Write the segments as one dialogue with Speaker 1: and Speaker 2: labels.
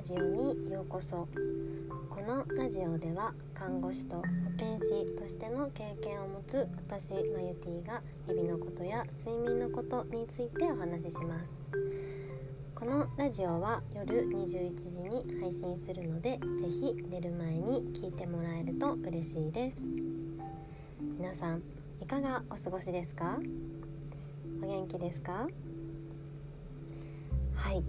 Speaker 1: ラジオにようこそ。このラジオでは看護師と保健師としての経験を持つ私マユティが日々のことや睡眠のことについてお話しします。このラジオは夜21時に配信するのでぜひ寝る前に聞いてもらえると嬉しいです。皆さんいかがお過ごしですか？お元気ですか？はい、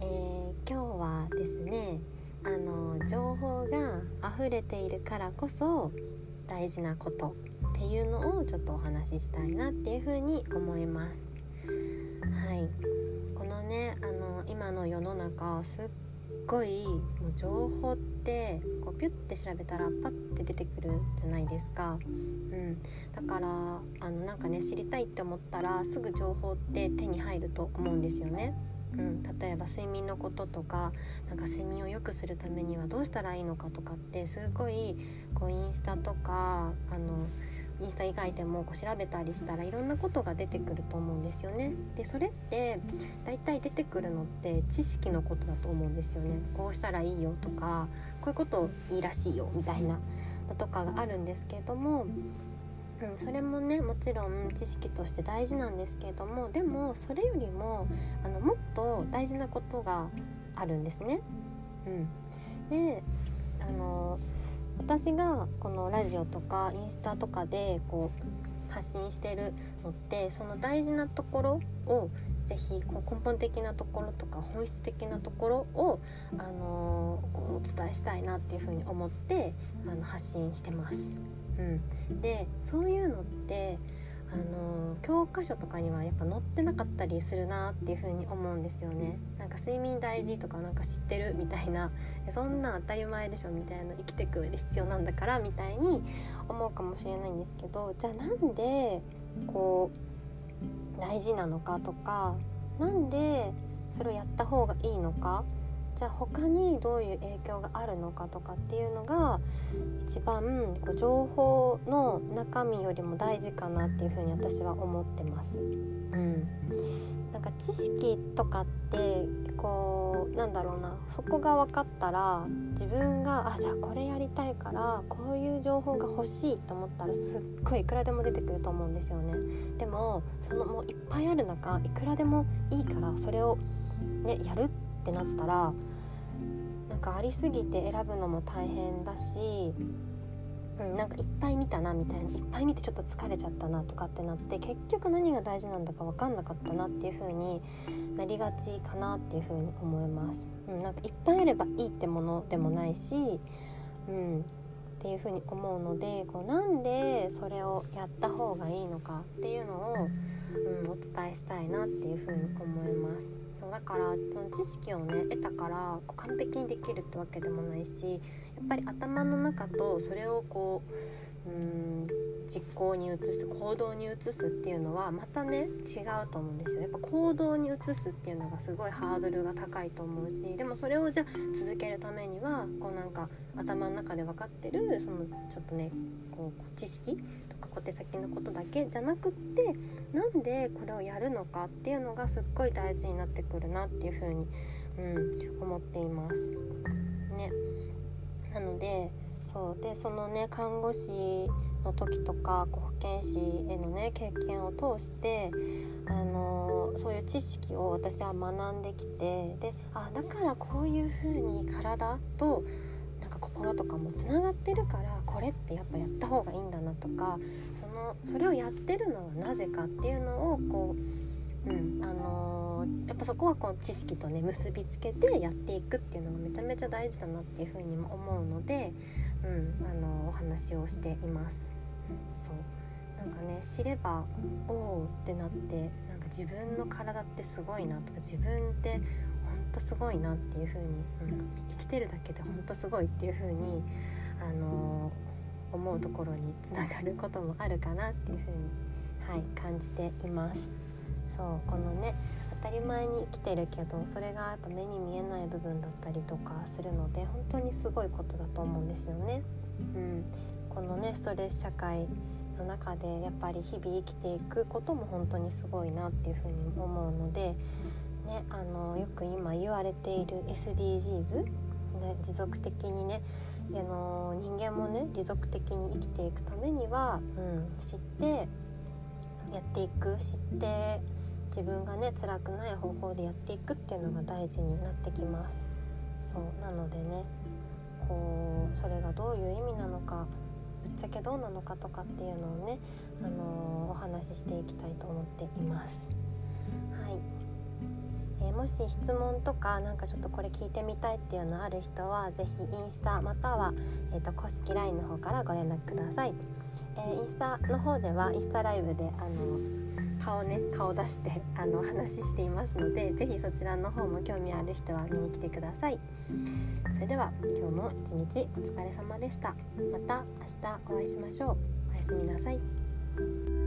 Speaker 1: えー、今日はですねあの情報が溢れているからこそ大事なことっていうのをちょっとお話ししたいなっていうふうに思います。はいこのねあの今の世の中すっごいもう情報ってこうピュッて調べたらパッて出てくるじゃないですか、うん、だからあのなんかね知りたいって思ったらすぐ情報って手に入ると思うんですよね。うん、例えば睡眠のこととかなんか睡眠を良くするためにはどうしたらいいのかとかってすごいこうインスタとかあのインスタ以外でもこう調べたりしたらいろんなことが出てくると思うんですよね。でそれって大体出てくるのって知識のことだと思うんですよね。こうしたらいいよとかこういうこといいらしいよみたいなのとかがあるんですけれども、それもねもちろん知識として大事なんですけれどもでもそれよりもあのもっと大事なことがあるんですね。うん、であの私がこのラジオとかインスタとかでこう発信してるのってその大事なところをぜひこう根本的なところとか本質的なところを、あのお伝えしたいなっていうふうに思ってあの発信してます。うん、でそういうのってあの教科書とかにはやっぱ載ってなかったりするなっていう風に思うんですよね。なんか睡眠大事とかなんか知ってるみたいな。そんな当たり前でしょみたいな生きてく上で必要なんだからみたいに思うかもしれないんですけどじゃあなんでこう大事なのかとかなんでそれをやった方がいいのかじゃあ他にどういう影響があるのかとかっていうのが一番こう情報の中身よりも大事かなっていうふうに私は思ってます。うん、なんか知識とかってこうなんだろうなそこが分かったら自分があじゃあこれやりたいからこういう情報が欲しいと思ったらすっごいいくらでも出てくると思うんですよね。でもそのもういっぱいある中いくらでもいいからそれをねやるってなったらなんかありすぎて選ぶのも大変だし、うん、なんかいっぱい見たなみたいないっぱい見てちょっと疲れちゃったなとかってなって結局何が大事なんだか分かんなかったなっていう風になりがちかなっていう風に思います。うん、なんかいっぱいあればいいってものでもないし、うん、っていう風に思うのでこうなんでそれをやった方がいいのかっていうのを、うん、お伝えしたいなっていう風に思います。そうだからその知識をね得たからこう完璧にできるってわけでもないしやっぱり頭の中とそれをこううん実行に移す行動に移すっていうのはまたね違うと思うんですよやっぱ行動に移すっていうのがすごいハードルが高いと思うしでもそれをじゃあ続けるためにはこうなんか頭の中で分かってるそのちょっとねこう知識とか小手先のことだけじゃなくってなんでこれをやるのかっていうのがすっごい大事になってくるなっていうふうに、うん、思っています。ね、なのでそう。でそのね看護師の時とか保健師へのね経験を通してあのそういう知識を私は学んできてであだからこういう風に体となんか心とかもつながってるからこれってやっぱやった方がいいんだなとかそのそれをやってるのはなぜかっていうのをこう、うんあの、やっぱそこはこう知識とね結びつけてやっていくっていうのがめちゃめちゃ大事だなっていうふうにも思うので、うんあの、お話をしています。そうなんかね知ればおおってなってなんか自分の体ってすごいなとか自分ってほんとすごいなっていう風に、うん、生きてるだけでほんとすごいっていう風にあのー、思うところにつながることもあるかなっていう風にはい感じています。そうこのね当たり前に生きてるけどそれがやっぱ目に見えない部分だったりとかするので本当にすごいことだと思うんですよね。うん、このねストレス社会の中でやっぱり日々生きていくことも本当にすごいなっていうふうに思うので、ね、あのよく今言われている SDGs、ね、持続的にねあの人間もね持続的に生きていくためには、うん、知ってやっていく知って自分がね辛くない方法でやっていくっていうのが大事になってきますそうなのでねこうそれがどういう意味なのかぶっちゃけどうなのかとかっていうのをね、あのー、お話ししていきたいと思っています。はいえー、もし質問とかなんかちょっとこれ聞いてみたいっていうのある人は是非インスタまたは、えーと、公式 LINE の方からご連絡ください。えー、インスタの方ではインスタライブであの顔ね顔出してあの話していますので是非そちらの方も興味ある人は見に来てください。それでは今日も一日お疲れ様でした。また明日お会いしましょう。おやすみなさい。